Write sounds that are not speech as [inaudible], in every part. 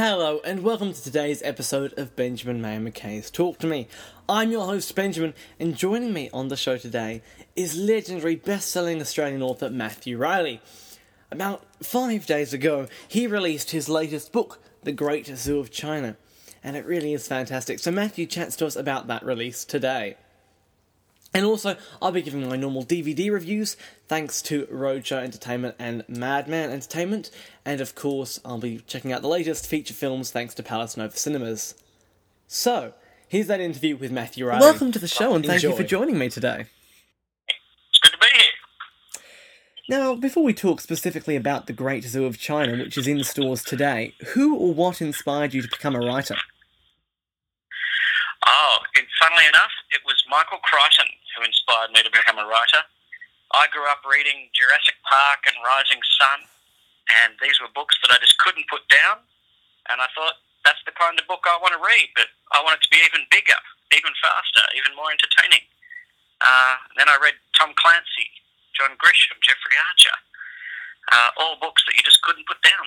Hello, and welcome to today's episode of Benjamin May McKay's Talk to Me. I'm your host, Benjamin, and joining me on the show today is legendary best selling Australian author Matthew Reilly. About five days ago, he released his latest book, The Great Zoo of China, and it really is fantastic. So, Matthew chats to us about that release today. And also, I'll be giving my normal DVD reviews thanks to Roadshow Entertainment and Madman Entertainment. And of course, I'll be checking out the latest feature films thanks to Palace Nova Cinemas. So, here's that interview with Matthew Reilly. Welcome to the show and thank you for joining me today. It's good to be here. Now, before we talk specifically about the Great Zoo of China, which is in stores today, who or what inspired you to become a writer? Oh, and funnily enough, it was Michael Crichton who inspired me to become a writer. I grew up reading Jurassic Park and Rising Sun, and these were books that I just couldn't put down. And I thought, that's the kind of book I want to read, but I want it to be even bigger, even faster, even more entertaining. Uh, then I read Tom Clancy, John Grisham, Jeffrey Archer, uh, all books that you just couldn't put down.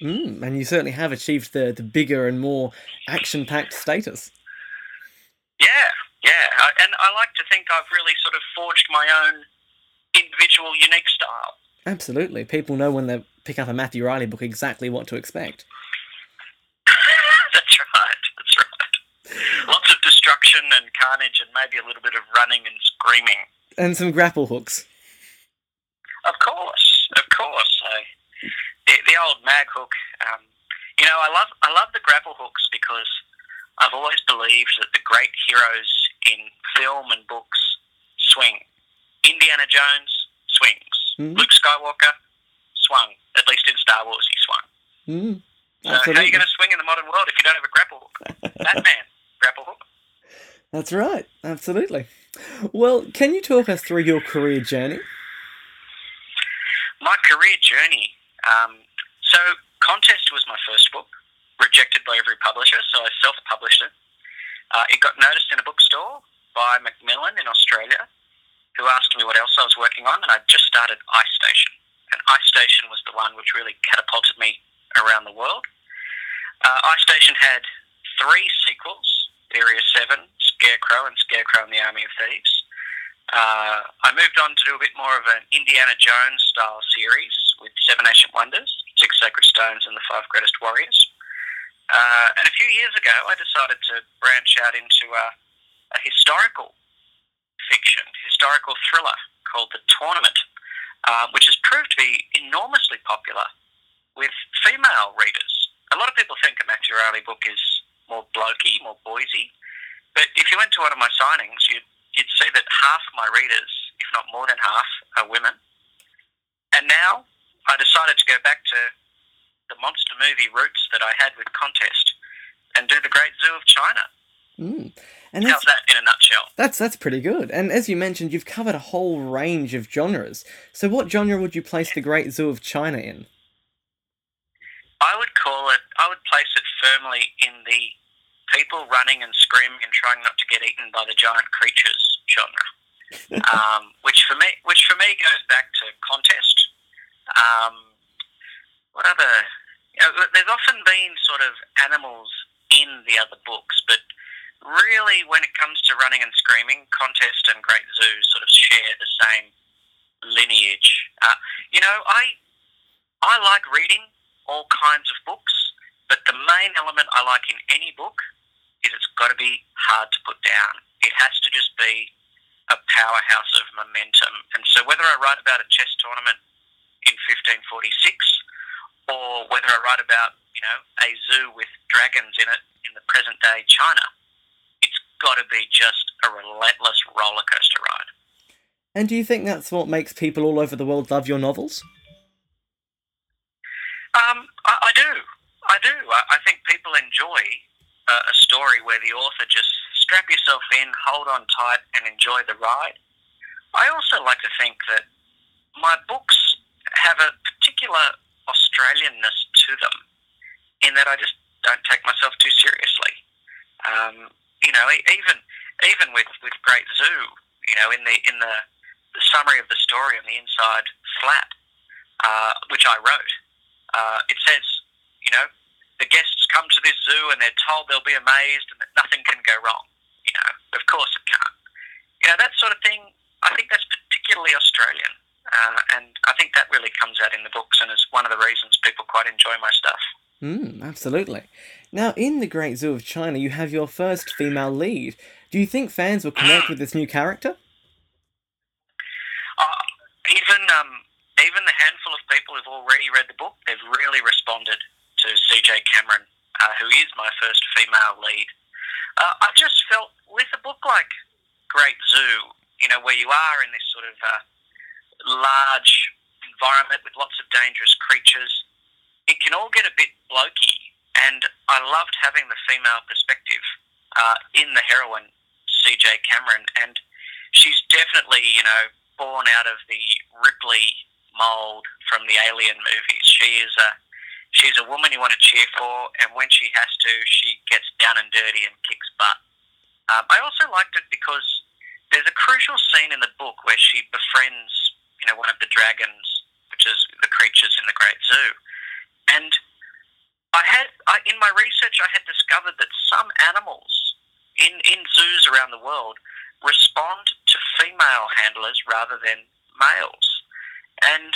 Mm, and you certainly have achieved the, the bigger and more action packed status. Yeah, yeah. I, and I like to think I've really sort of forged my own individual, unique style. Absolutely. People know when they pick up a Matthew Reilly book exactly what to expect. [laughs] that's right. That's right. Lots of destruction and carnage, and maybe a little bit of running and screaming. And some grapple hooks. Of course, of course. I, the, the old mag hook. Um, you know, I love I love the grapple hooks because I've always believed that the great heroes in film and books swing. Indiana Jones swings. Mm. Luke Skywalker swung. At least in Star Wars, he swung. Mm, So how are you going to swing in the modern world if you don't have a grapple hook? [laughs] Batman, grapple hook. That's right. Absolutely. Well, can you talk us through your career journey? My career journey. Um, so, Contest was my first book, rejected by every publisher, so I self published it. Uh, it got noticed in a bookstore by Macmillan in Australia, who asked me what else I was working on, and I just started Ice Station. And Ice Station was the one which really catapulted me around the world. Uh, Ice Station had three sequels Area 7, Scarecrow, and Scarecrow and the Army of Thieves. Uh, I moved on to do a bit more of an Indiana Jones style series with Seven Ancient Wonders, Six Sacred Stones, and the Five Greatest Warriors. Uh, and a few years ago, I decided to branch out into a, a historical fiction, historical thriller called The Tournament, uh, which has proved to be enormously popular with female readers. A lot of people think a Matthew Reilly book is more blokey, more boysy, but if you went to one of my signings, you'd you'd see that half of my readers, if not more than half, are women. And now I decided to go back to the monster movie roots that I had with Contest and do the Great Zoo of China. Mm. And that's, How's that in a nutshell? that's that's pretty good. And as you mentioned, you've covered a whole range of genres. So, what genre would you place the Great Zoo of China in? I would call it, I would place it firmly in the people running and screaming and trying not to get eaten by the giant creatures genre. [laughs] um, which for me, which for me goes back to contest. Um, what other? There's often been sort of animals in the other books, but really, when it comes to running and screaming, contest and Great Zoo sort of share the same lineage. Uh, you know, I I like reading all kinds of books, but the main element I like in any book is it's got to be hard to put down. It has to just be a powerhouse of momentum. And so whether I write about a chess tournament in 1546 or whether I write about, you know, a zoo with dragons in it in the present day China, it's got to be just a relentless roller coaster ride. And do you think that's what makes people all over the world love your novels? Um, I, I do. I do. I, I think people enjoy uh, a story where the author just strap yourself in, hold on tight, and enjoy the ride. I also like to think that my books have a particular Australianness to them, in that I just don't take myself too seriously. Um, you know, even even with, with Great Zoo, you know, in the in the, the summary of the story on the inside flap, uh, which I wrote, uh, it says, you know, the guests come to this zoo and they're told they'll be amazed and that nothing can go wrong. You know, of course it can't. You know, that sort of thing, I think that's particularly Australian. Uh, and I think that really comes out in the books and is one of the reasons people quite enjoy my stuff. Mm, absolutely. Now, in the Great Zoo of China, you have your first female lead. Do you think fans will connect with this new character? Uh, even um, even the handful of people who've already read the book, they've really responded to C.J. Cameron, uh, who is my first female lead. Uh, I just felt with a book like Great Zoo, you know, where you are in this sort of uh, large environment with lots of dangerous creatures, it can all get a bit blokey. And I loved having the female perspective uh, in the heroine, C.J. Cameron, and she's definitely, you know, born out of the Ripley mold from the Alien movies. She is a she's a woman you want to cheer for, and when she has to, she gets down and dirty and kicks butt. Um, I also liked it because there's a crucial scene in the book where she befriends, know, one of the dragons, which is the creatures in the Great Zoo, and I had I, in my research I had discovered that some animals in in zoos around the world respond to female handlers rather than males. And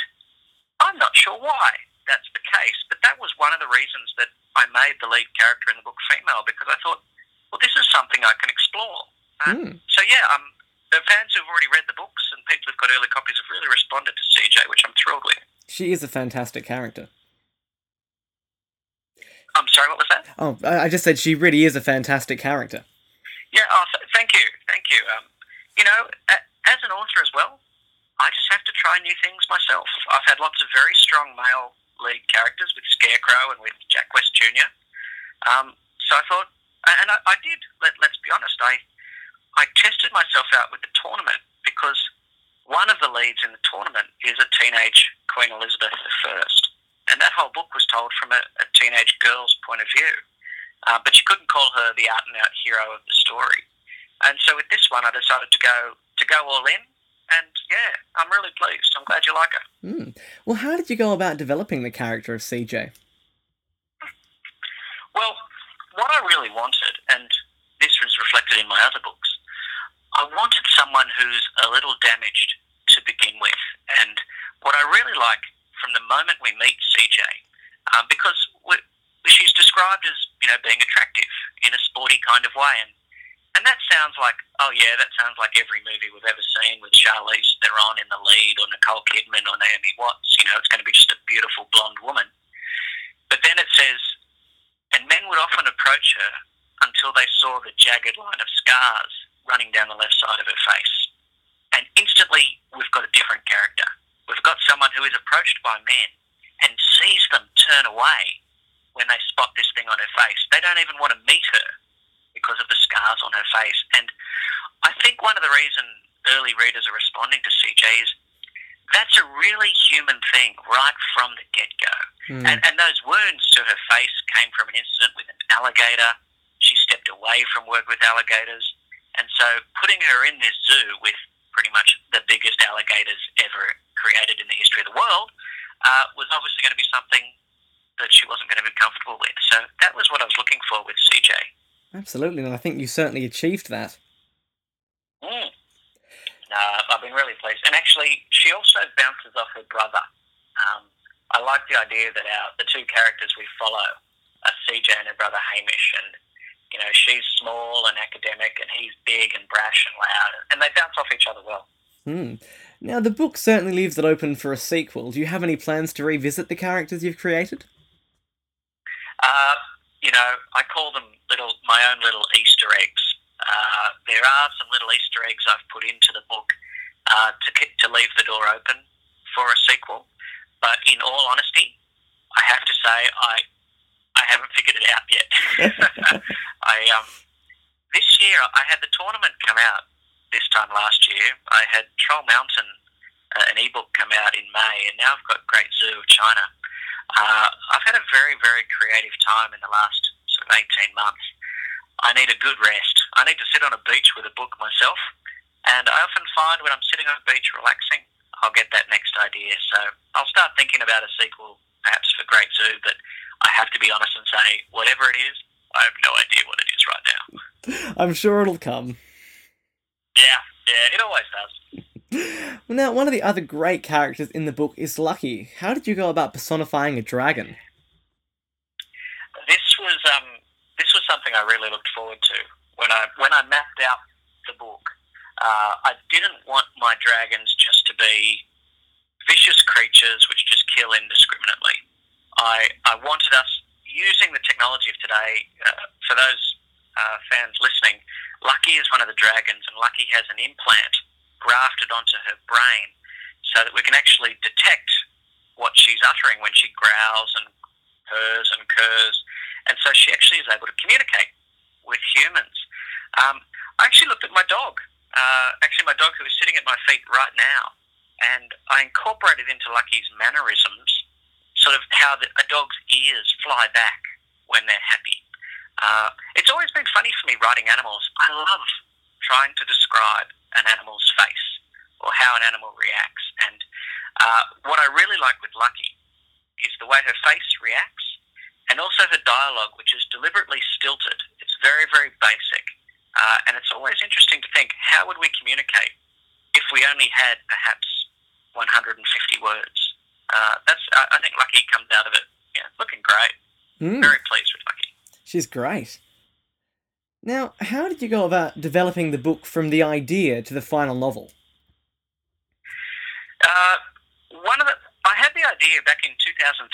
I'm not sure why that's the case, but that was one of the reasons that I made the lead character in the book female because I thought, well, this is something I can explore. Mm. So yeah, um, the fans who've already read the books and people who've got early copies have really responded to CJ, which I'm thrilled with. She is a fantastic character. I'm sorry, what was that? Oh, I just said she really is a fantastic character. Yeah, oh, th- thank you, thank you. Um, you know, as an author as well, I just have to try new things myself. I've had lots of very strong male lead characters with Scarecrow and with Jack West Jr. Um, so I thought, and I, I did. Let, let's be honest, I I tested myself out with the tournament because one of the leads in the tournament is a teenage Queen Elizabeth I, and that whole book was told from a, a teenage girl's point of view. Uh, but you couldn't call her the out and out hero of the story. And so with this one, I decided to go to go all in and yeah, I'm really pleased. I'm glad you like her. Mm. Well, how did you go about developing the character of CJ? Well, what I really wanted, and this was reflected in my other books, I wanted someone who's a little damaged to begin with. And what I really like from the moment we meet CJ, um, because she's described as you know being attractive in a sporty kind of way, and and that sounds like, oh yeah, that sounds like every movie we've ever seen with Charlize Theron in the lead, or Nicole Kidman, or Naomi Watts. You know, it's going to be just a beautiful blonde woman. But then it says, and men would often approach her until they saw the jagged line of scars running down the left side of her face. And instantly, we've got a different character. We've got someone who is approached by men and sees them turn away when they spot this thing on her face. They don't even want to meet her because of the scars on her face. And I think one of the reasons early readers are responding to CJ is that's a really human thing right from the get go. Mm. And, and those wounds to her face came from an incident with an alligator. She stepped away from work with alligators. And so putting her in this zoo with pretty much the biggest alligators ever created in the history of the world uh, was obviously going to be something that she wasn't going to be comfortable with. So that was what I was looking for with CJ. Absolutely, and I think you certainly achieved that. Mm. No, I've been really pleased. And actually, she also bounces off her brother. Um, I like the idea that our the two characters we follow are CJ and her brother Hamish, and you know she's small and academic, and he's big and brash and loud, and they bounce off each other well. Hmm. Now, the book certainly leaves it open for a sequel. Do you have any plans to revisit the characters you've created? Uh, you know, I call them little my own little Easter eggs. Uh, there are some little Easter eggs I've put into the book uh, to to leave the door open for a sequel. But in all honesty, I have to say I I haven't figured it out yet. [laughs] I um this year I had the tournament come out this time last year. I had Troll Mountain, uh, an ebook come out in May, and now I've got Great Zoo of China. Uh, I've had a very, very creative time in the last sort of 18 months. I need a good rest. I need to sit on a beach with a book myself. And I often find when I'm sitting on a beach relaxing, I'll get that next idea. So I'll start thinking about a sequel perhaps for Great Zoo, but I have to be honest and say, whatever it is, I have no idea what it is right now. [laughs] I'm sure it'll come. Yeah, yeah, it always does. [laughs] Now, one of the other great characters in the book is Lucky. How did you go about personifying a dragon? This was um, this was something I really looked forward to when I when I mapped out the book. Uh, I didn't want my dragons just to be vicious creatures which just kill indiscriminately. I I wanted us using the technology of today. Uh, for those uh, fans listening, Lucky is one of the dragons, and Lucky has an implant grafted onto her brain so that we can actually detect what she's uttering when she growls and purrs and curs. And so she actually is able to communicate with humans. Um, I actually looked at my dog, uh, actually, my dog who is sitting at my feet right now, and I incorporated into Lucky's mannerisms sort of how the, a dog's ears fly back when they're happy. Uh, it's always been funny for me writing animals. I love trying to describe an animal's face or how an animal reacts. And uh, what I really like with Lucky is the way her face reacts and also her dialogue, which is deliberately stilted. It's very, very basic. Uh, and it's always interesting to think how would we communicate if we only had perhaps 150 words? Uh, that's I, I think Lucky comes out of it. Yeah, looking great. Mm, Very pleased with Lucky. she's great. Now, how did you go about developing the book from the idea to the final novel? Uh, one of the, I had the idea back in 2003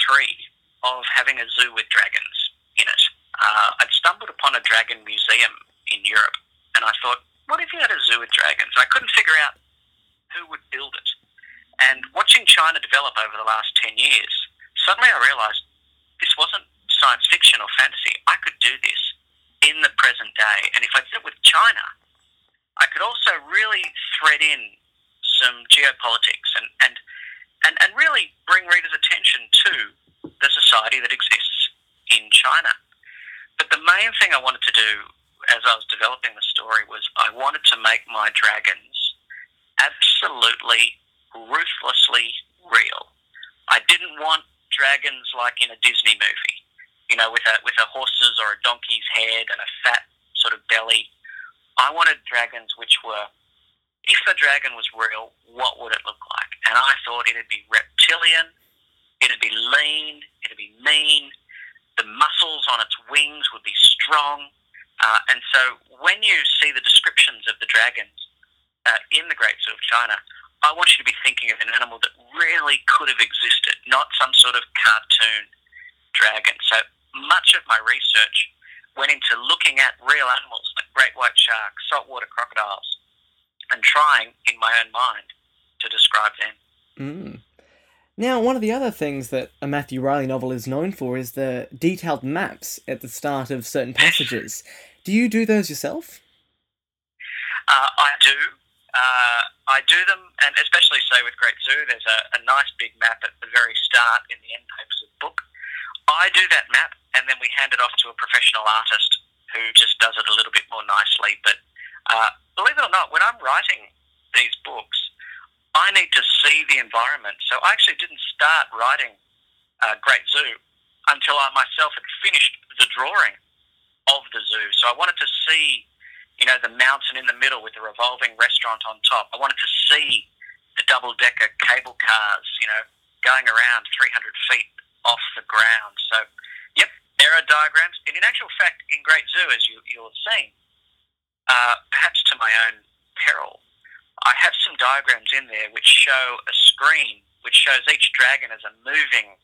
of having a zoo with dragons in it. Uh, I'd stumbled upon a dragon museum in Europe, and I thought, what if you had a zoo with dragons? I couldn't figure out who would build it. And watching China develop over the last 10 years, suddenly I realized this wasn't science fiction or fantasy. I could do this in the present day. And if I did it with China, I could also really thread in some geopolitics and, and, and, and really bring readers' attention to the society that exists in China. But the main thing I wanted to do as I was developing the story was I wanted to make my dragons absolutely ruthlessly real. I didn't want dragons like in a Disney movie, you know, with a with a horse's or a donkey's head and a fat sort of belly. I wanted dragons which were, if a dragon was real, what would it look like? And I thought it'd be reptilian, it'd be lean, it'd be mean. The muscles on its wings would be strong. Uh, and so when you see the descriptions of the dragons uh, in the Great Zoo of China, I want you to be thinking of an animal that really could have existed, not some sort of cartoon dragon. So much of my research went into looking at real animals like great white sharks, saltwater crocodiles, and trying, in my own mind, to describe them. Mm. Now, one of the other things that a Matthew Reilly novel is known for is the detailed maps at the start of certain passages. Do you do those yourself? Uh, I do. Uh, I do them, and especially say with Great Zoo, there's a, a nice big map at the very start in the end papers of the book. I do that map, and then we hand it off to a professional artist who just does it a little bit more nicely. But uh, believe it or not, when I'm writing these books, I need to see the environment. So I actually didn't start writing uh, Great Zoo until I myself had finished the drawing of the zoo. So I wanted to see you know, the mountain in the middle with the revolving restaurant on top. I wanted to see the double decker cable cars, you know, going around 300 feet off the ground. So, yep, there are diagrams. And in actual fact, in Great Zoo, as you, you'll have seen, uh, perhaps to my own peril, I have some diagrams in there which show a screen which shows each dragon as a moving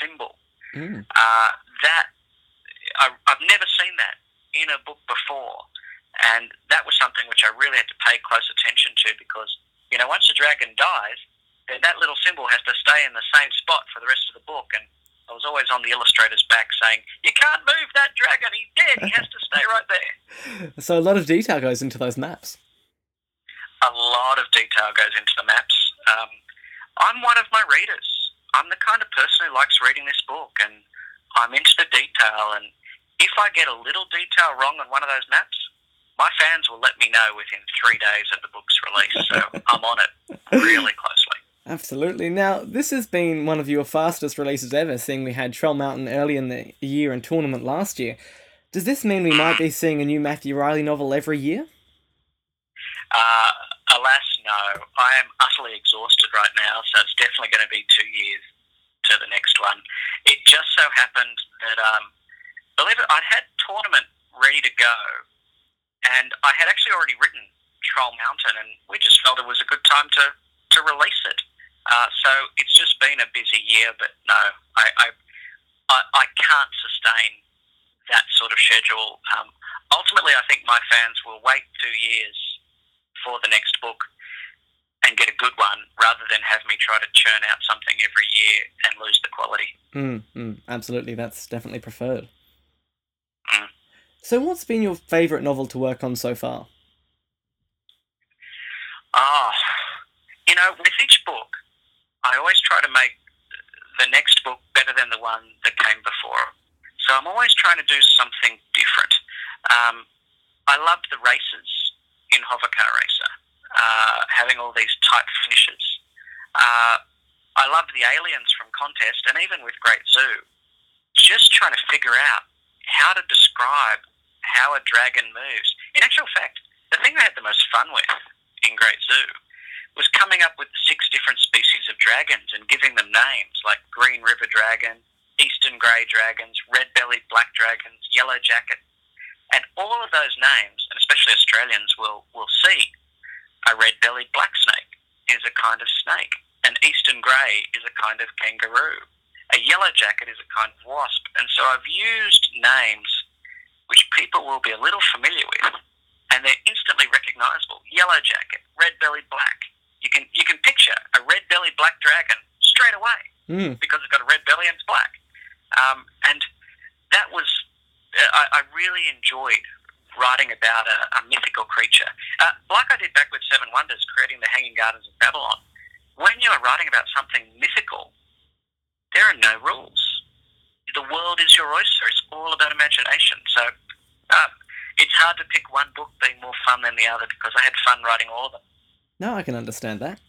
symbol. Mm. Uh, that I, I've never seen that in a book before. And that was something which I really had to pay close attention to because, you know, once a dragon dies, then that little symbol has to stay in the same spot for the rest of the book. And I was always on the illustrator's back saying, You can't move that dragon, he's dead, he has to stay right there. [laughs] So a lot of detail goes into those maps. A lot of detail goes into the maps. Um, I'm one of my readers. I'm the kind of person who likes reading this book, and I'm into the detail. And if I get a little detail wrong on one of those maps, my fans will let me know within three days of the book's release. So [laughs] I'm on it really closely. Absolutely. Now, this has been one of your fastest releases ever, seeing we had Troll Mountain early in the year and tournament last year. Does this mean we might be seeing a new Matthew Reilly novel every year? Uh, alas, no. I am utterly exhausted right now, so it's definitely going to be two years to the next one. It just so happened that, um, believe it, I'd had tournament ready to go, and I had actually already written Troll Mountain, and we just felt it was a good time to, to release it. Uh, so it's just been a busy year, but no, I, I, I, I can't sustain that sort of schedule. Um, ultimately, I think my fans will wait two years for the next book and get a good one rather than have me try to churn out something every year and lose the quality. Mm, mm, absolutely, that's definitely preferred. Mm. So, what's been your favourite novel to work on so far? Ah, oh, you know, with each book, I always try to make the next book better than the one that came before. So I'm always trying to do something different. Um, I loved the races in Hovercar Racer, uh, having all these tight finishes. Uh, I loved the aliens from Contest, and even with Great Zoo, just trying to figure out how to describe how a dragon moves. In actual fact, the thing I had the most fun with in Great Zoo was coming up with six different species of dragons and giving them names like Green River Dragon, eastern grey dragons, red-bellied black dragons, yellow jacket, and all of those names, and especially Australians will will see, a red-bellied black snake is a kind of snake, an eastern grey is a kind of kangaroo, a yellow jacket is a kind of wasp, and so I've used names which people will be a little familiar with, and they're instantly recognisable. Yellow jacket, red-bellied black. You can you can picture a red-bellied black dragon straight away mm. because it's got a red belly and it's black. Um, and that was, I, I really enjoyed writing about a, a mythical creature. Uh, like I did back with Seven Wonders, creating the Hanging Gardens of Babylon. When you're writing about something mythical, there are no rules. The world is your oyster. It's all about imagination. So uh, it's hard to pick one book being more fun than the other because I had fun writing all of them. No, I can understand that.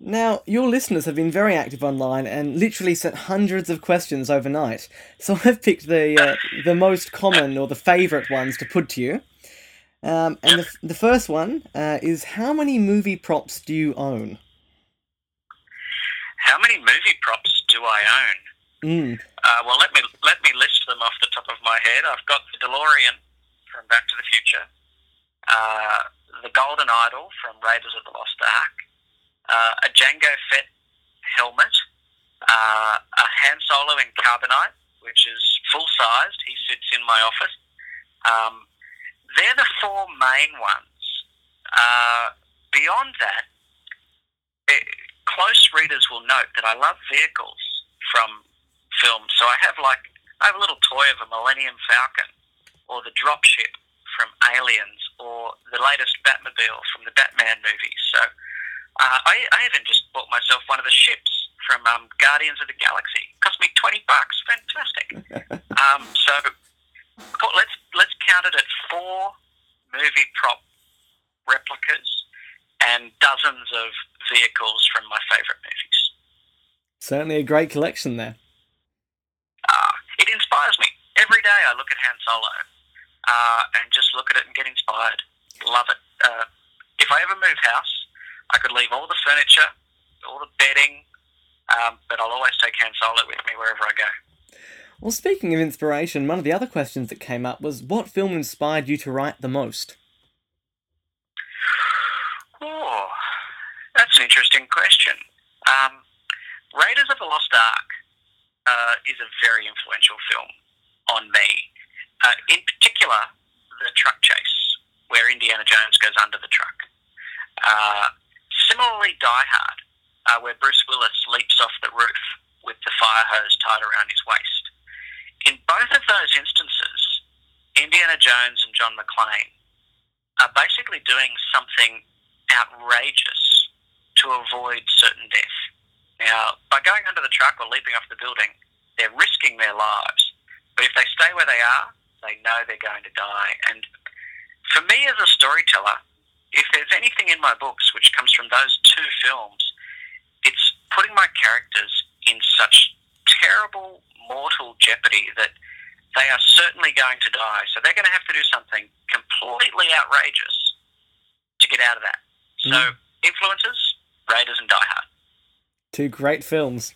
Now, your listeners have been very active online and literally sent hundreds of questions overnight. So [laughs] I've picked the uh, the most common or the favourite ones to put to you. Um, and the, the first one uh, is how many movie props do you own? How many movie props do I own? Mm. Uh, well, let me let me list them off the top of my head. I've got the DeLorean from Back to the Future, uh, the Golden Idol from Raiders of the Lost Ark, uh, a Jango Fett helmet, uh, a Han Solo in carbonite, which is full sized. He sits in my office. Um, they're the four main ones. Uh, beyond that, it, close readers will note that I love vehicles from films. So I have like I have a little toy of a Millennium Falcon, or the dropship from Aliens, or the latest Batmobile from the Batman movies. So uh, I, I even just bought myself one of the ships from um, Guardians of the Galaxy. It cost me twenty bucks. Fantastic. [laughs] um, so let's let's count it at four movie prop replicas and dozens of vehicles from my favourite movies. Certainly a great collection there. It inspires me. Every day I look at Han Solo uh, and just look at it and get inspired. Love it. Uh, if I ever move house, I could leave all the furniture, all the bedding, um, but I'll always take Han Solo with me wherever I go. Well, speaking of inspiration, one of the other questions that came up was what film inspired you to write the most? Oh, that's an interesting question. Um, Raiders of the Lost Ark uh, is a very influential film on me. Uh, in particular, the truck chase, where Indiana Jones goes under the truck. Uh, Similarly, Die Hard, uh, where Bruce Willis leaps off the roof with the fire hose tied around his waist. In both of those instances, Indiana Jones and John McClane are basically doing something outrageous to avoid certain death. Now, by going under the truck or leaping off the building, they're risking their lives. But if they stay where they are, they know they're going to die. And for me as a storyteller, if there's anything in my books which comes from those two films, it's putting my characters in such terrible mortal jeopardy that they are certainly going to die. So they're going to have to do something completely outrageous to get out of that. So Mm. influences, Raiders and Die Hard. Two great films.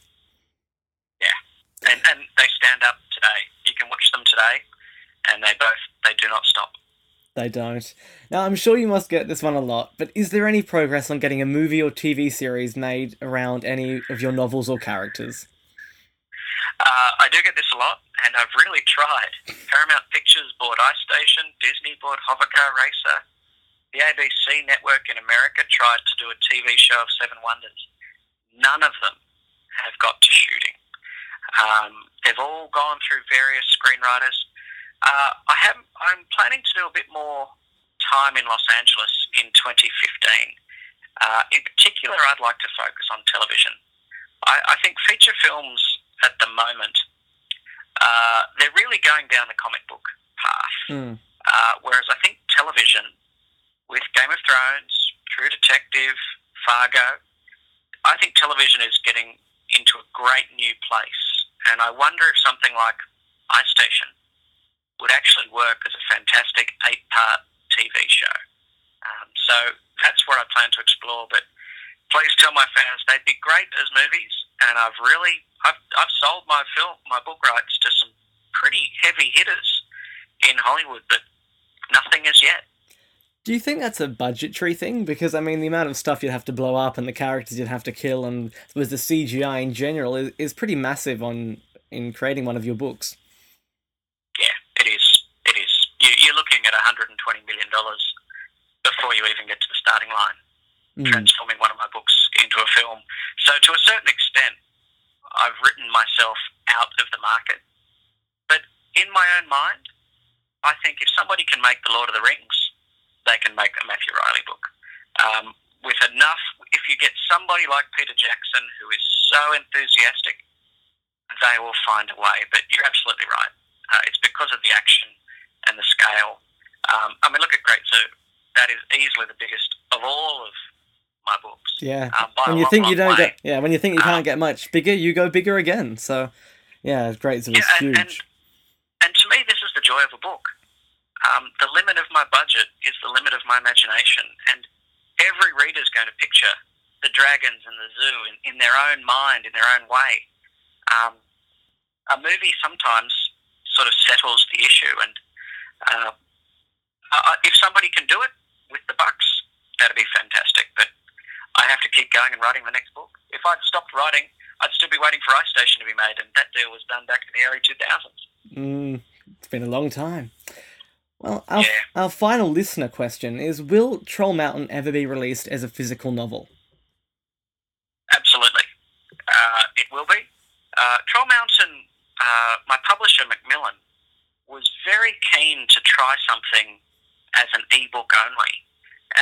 and, and they stand up today. You can watch them today, and they both they do not stop. They don't. Now, I'm sure you must get this one a lot, but is there any progress on getting a movie or TV series made around any of your novels or characters? Uh, I do get this a lot, and I've really tried. Paramount Pictures bought Ice Station, Disney bought Hovercar Racer, the ABC network in America tried to do a TV show of Seven Wonders. None of them have got to shooting. Um, they've all gone through various screenwriters. Uh, I have, I'm planning to do a bit more time in Los Angeles in 2015. Uh, in particular, I'd like to focus on television. I, I think feature films at the moment, uh, they're really going down the comic book path. Hmm. Uh, whereas I think television, with Game of Thrones, True Detective, Fargo, I think television is getting into a great new place. And I wonder if something like Ice Station would actually work as a fantastic eight part TV show. Um, so that's where I plan to explore. But please tell my fans they'd be great as movies. And I've really, I've, I've sold my film, my book rights to some pretty heavy hitters in Hollywood, but nothing as yet. Do you think that's a budgetary thing? Because, I mean, the amount of stuff you'd have to blow up and the characters you'd have to kill and with the CGI in general is, is pretty massive on in creating one of your books. Yeah, it is. It is. You, you're looking at $120 million before you even get to the starting line, Mm. transforming one of my books into a film. So, to a certain extent, I've written myself out of the market. But in my own mind, I think if somebody can make The Lord of the Rings, they can make a Matthew Reilly book. Um, with enough, if you get somebody like Peter Jackson who is so enthusiastic, they will find a way. But you're absolutely right. Uh, it's because of the action and the scale. Um, I mean, look at Great Zoo. That is easily the biggest of all of my books. Yeah. Um, by when you long, think you don't way. get yeah, when you think you can't Um, get much bigger, you go bigger again. So yeah, it's great. Was Yeah, and, huge. and and to me, this is the joy of a book. Um, the limit of my budget is the limit of my imagination, and every reader is going to picture the dragons and the zoo in, in their own mind, in their own way. Um, a movie sometimes sort of settles the issue, and uh, uh, if somebody can do it with the bucks, that'd be fantastic. But I have to keep going and writing the next book. If I'd stopped writing, I'd still be waiting for Ice Station to be made, and that deal was done back in the early 2000s. Mm, it's been a long time. Well, our, Yeah. our final listener question is Will Troll Mountain ever be released as a physical novel? Absolutely. Uh, it will be. Uh, Troll Mountain, uh, my publisher, Macmillan, was very keen to try something as an ebook only.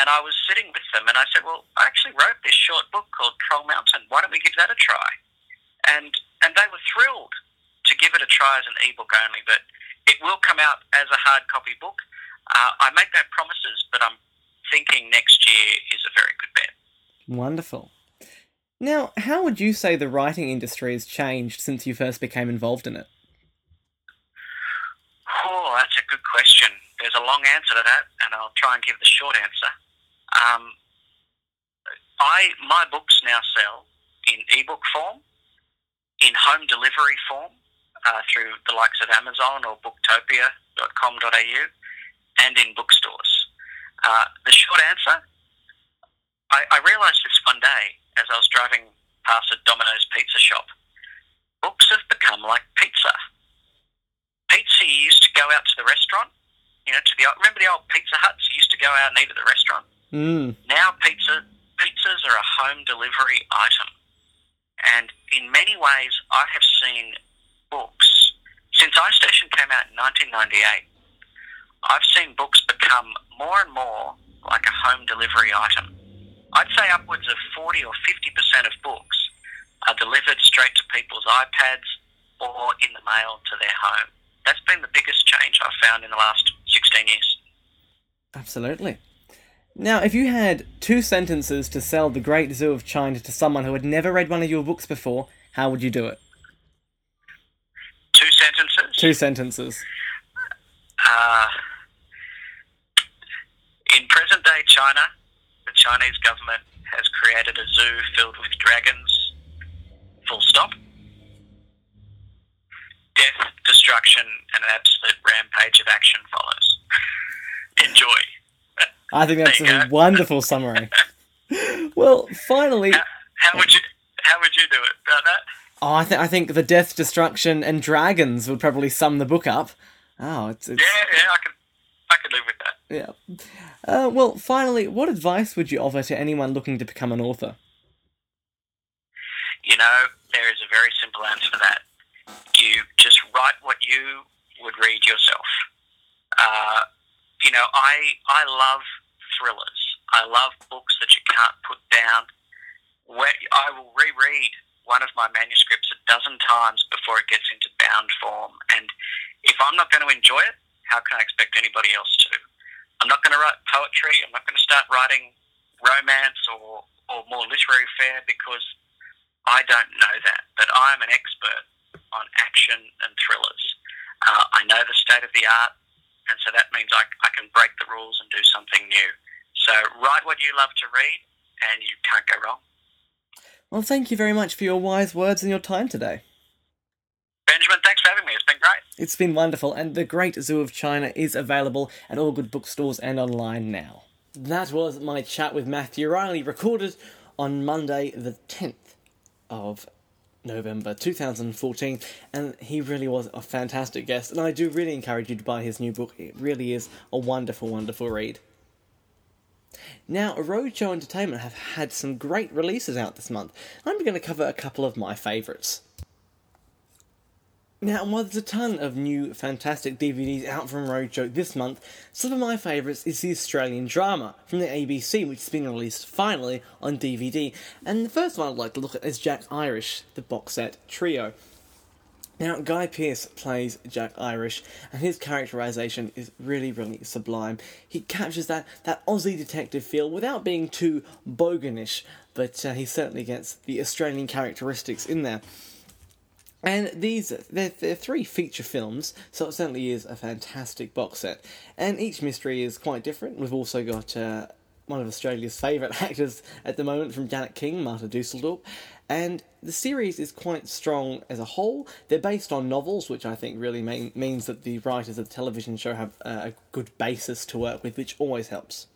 And I was sitting with them and I said, Well, I actually wrote this short book called Troll Mountain. Why don't we give that a try? And, and they were thrilled to give it a try as an ebook only, but it will come out as a hard copy book. Uh, I make no promises, but I'm thinking next year is a very good bet. Wonderful. Now, how would you say the writing industry has changed since you first became involved in it? Oh, that's a good question. There's a long answer to that, and I'll try and give the short answer. Um, I my books now sell in ebook form, in home delivery form uh, through the likes of Amazon or Booktopia.com.au, and in bookstores. Uh, the short answer: I, I realised this one day as I was driving past a Domino's pizza shop. Books have become like pizza pizza you used to go out to the restaurant, you know, to the remember the old Pizza Huts you used to go out and eat at the restaurant. Mm, Now pizza pizzas are a home delivery item, and in many ways, I have seen books since Ice Station came out in 1998. I've seen books become more and more like a home delivery item. I'd say upwards of 40 or 50 percent of books are delivered straight to people's iPads or in the mail to their home. That's been the biggest change I've found in the last 16 years. absolutely. Now, if you had two sentences to sell The Great Zoo of China to someone who had never read one of your books before, how would you do it? Two sentences. Uh, in present day China, the Chinese government has created a zoo filled with dragons. Full stop. Death, destruction, and an absolute rampage of action follows. [laughs] Enjoy. I think that's a go. wonderful summary. [laughs] well, finally, How, how would you how would you do it about that? Oh, I, th- I think the death, destruction, and dragons would probably sum the book up. Oh, it's, it's Yeah, yeah, I could I could live with that. yeah. Uh, well, finally, what advice would you offer to anyone looking to become an author? You know, there is a very simple answer to that. You just write what you would read yourself. Uh, you know, I I love thrillers. I love books that you can't put down. Where I will reread one of my manuscripts a dozen times before it gets into bound form. And if I'm not going to enjoy it, how can I expect anybody else to? I'm not going to write poetry. I'm not going to start writing romance or, or more literary fare because I don't know that. But I'm an expert on action and thrillers. Uh, I know the state of the art, and so that means I, I can break the rules and do something new. So write what you love to read, and you can't go wrong. Well, thank you very much for your wise words and your time today. Benjamin, thanks for having me. It's been great. It's been wonderful, and The Great Zoo of China is available at all good bookstores and online now. That was my chat with Matthew Reilly, recorded on Monday, the 10th of November 2014, and he really was a fantastic guest. And I do really encourage you to buy his new book, it really is a wonderful, wonderful read. Now, Roadshow Entertainment have had some great releases out this month. I'm going to cover a couple of my favourites. Now, while there's a ton of new fantastic DVDs out from Roadshow this month, some of my favourites is the Australian drama from the ABC, which has been released finally on DVD. And the first one I'd like to look at is Jack Irish, the box set trio. Now, Guy Pearce plays Jack Irish, and his characterization is really, really sublime. He captures that, that Aussie detective feel without being too boganish, but uh, he certainly gets the Australian characteristics in there. And these, they're, they're three feature films, so it certainly is a fantastic box set. And each mystery is quite different. We've also got uh, one of Australia's favourite [laughs] actors at the moment from Janet King, Marta Dusseldorp. And the series is quite strong as a whole. They're based on novels, which I think really mean, means that the writers of the television show have uh, a good basis to work with, which always helps.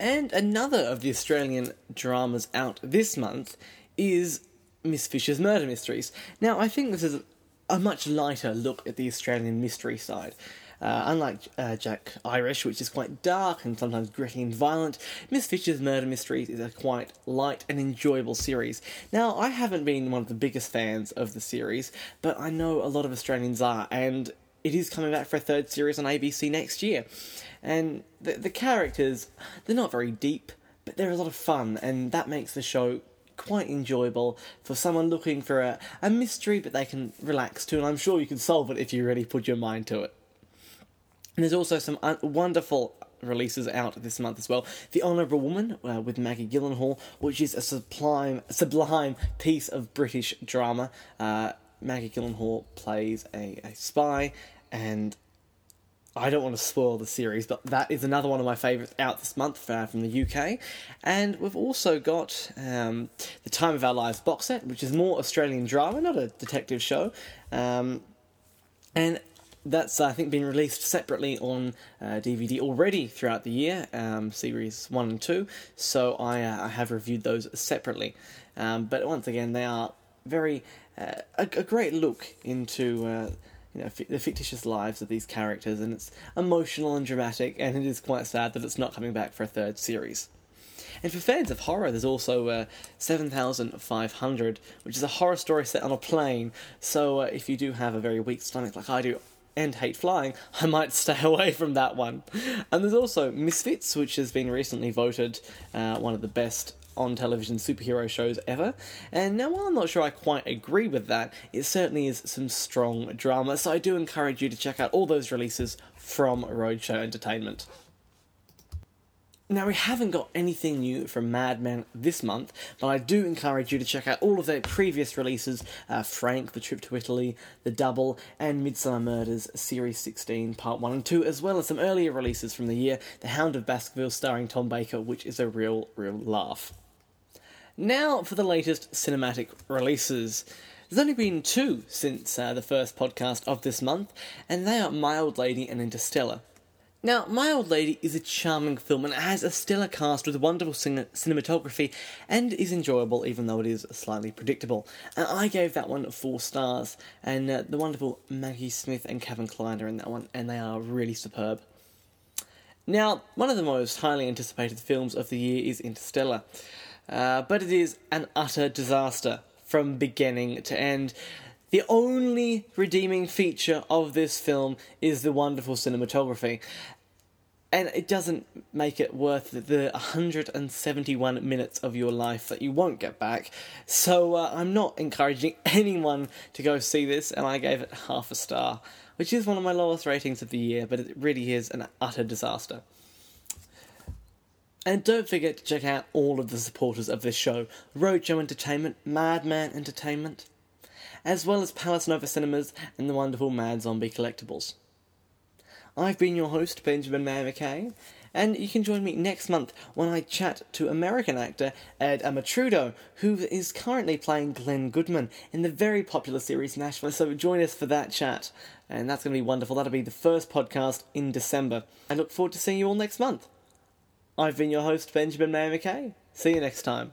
And another of the Australian dramas out this month is Miss Fisher's Murder Mysteries. Now, I think this is a much lighter look at the Australian mystery side. Uh, unlike uh, Jack Irish, which is quite dark and sometimes gritty and violent, Miss Fisher's Murder Mysteries is a quite light and enjoyable series. Now, I haven't been one of the biggest fans of the series, but I know a lot of Australians are, and it is coming back for a third series on ABC next year. And the, the characters, they're not very deep, but they're a lot of fun, and that makes the show quite enjoyable for someone looking for a, a mystery but they can relax to, and I'm sure you can solve it if you really put your mind to it. And there's also some un- wonderful releases out this month as well. The Honourable Woman uh, with Maggie Gyllenhaal, which is a sublime, sublime piece of British drama. Uh, Maggie Gyllenhaal plays a, a spy, and I don't want to spoil the series, but that is another one of my favourites out this month uh, from the UK. And we've also got um, the Time of Our Lives box set, which is more Australian drama, not a detective show. Um, and that's I think been released separately on uh, DVD already throughout the year, um, series one and two. So I, uh, I have reviewed those separately, um, but once again they are very uh, a, a great look into uh, you know fi- the fictitious lives of these characters, and it's emotional and dramatic, and it is quite sad that it's not coming back for a third series. And for fans of horror, there's also uh, 7500, which is a horror story set on a plane. So uh, if you do have a very weak stomach like I do, and hate flying, I might stay [laughs] away from that one. And there's also Misfits, which has been recently voted uh, one of the best on television superhero shows ever. And now, while I'm not sure I quite agree with that, it certainly is some strong drama, so I do encourage you to check out all those releases from Roadshow Entertainment. Now, we haven't got anything new from Madman this month, but I do encourage you to check out all of their previous releases uh, Frank, The Trip to Italy, The Double, and Midsomer Murders Series 16, Part 1 and 2, as well as some earlier releases from the year The Hound of Baskerville starring Tom Baker, which is a real, real laugh. Now for the latest cinematic releases. There's only been two since uh, the first podcast of this month, and they are My Old Lady and Interstellar. Now, My Old Lady is a charming film and it has a stellar cast with wonderful cin- cinematography and is enjoyable even though it is slightly predictable. And I gave that one four stars, and uh, the wonderful Maggie Smith and Kevin Kline are in that one, and they are really superb. Now, one of the most highly anticipated films of the year is Interstellar, uh, but it is an utter disaster from beginning to end. The only redeeming feature of this film is the wonderful cinematography. And it doesn't make it worth the 171 minutes of your life that you won't get back. So uh, I'm not encouraging [laughs] anyone to go see this, and I gave it half a star, which is one of my lowest ratings of the year, but it really is an utter disaster. And don't forget to check out all of the supporters of this show Roadshow Entertainment, Madman Entertainment, as well as Palace Nova Cinemas and the wonderful Mad Zombie Collectibles. I've been your host, Benjamin Mayer McKay, and you can join me next month when I chat to American actor Ed Amatrudo, who is currently playing Glenn Goodman in the very popular series Nashville. So join us for that chat, and that's going to be wonderful. That'll be the first podcast in December. I look forward to seeing you all next month. I've been your host, Benjamin Mayer McKay. See you next time.